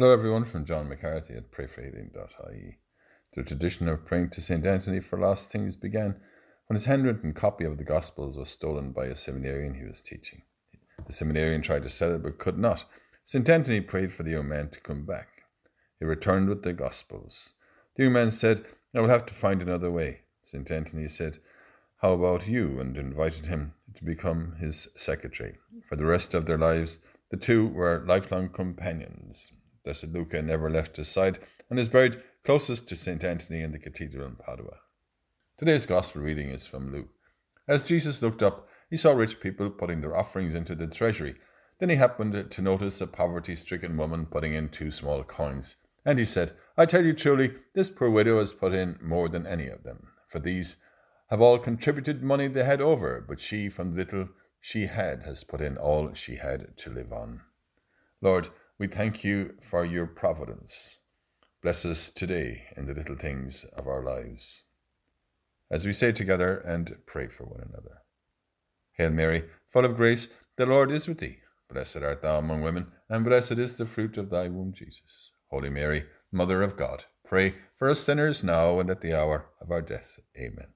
Hello, everyone, from John McCarthy at prayforhealing.ie. The tradition of praying to St. Anthony for lost things began when his handwritten copy of the Gospels was stolen by a seminarian he was teaching. The seminarian tried to sell it but could not. St. Anthony prayed for the young man to come back. He returned with the Gospels. The young man said, I will have to find another way. St. Anthony said, How about you? and invited him to become his secretary. For the rest of their lives, the two were lifelong companions. Blessed Luca never left his side and is buried closest to St. Anthony in the cathedral in Padua. Today's Gospel reading is from Luke. As Jesus looked up, he saw rich people putting their offerings into the treasury. Then he happened to notice a poverty stricken woman putting in two small coins. And he said, I tell you truly, this poor widow has put in more than any of them. For these have all contributed money they had over, but she, from the little she had, has put in all she had to live on. Lord, we thank you for your providence. Bless us today in the little things of our lives. As we say together and pray for one another. Hail Mary, full of grace, the Lord is with thee. Blessed art thou among women, and blessed is the fruit of thy womb, Jesus. Holy Mary, Mother of God, pray for us sinners now and at the hour of our death. Amen.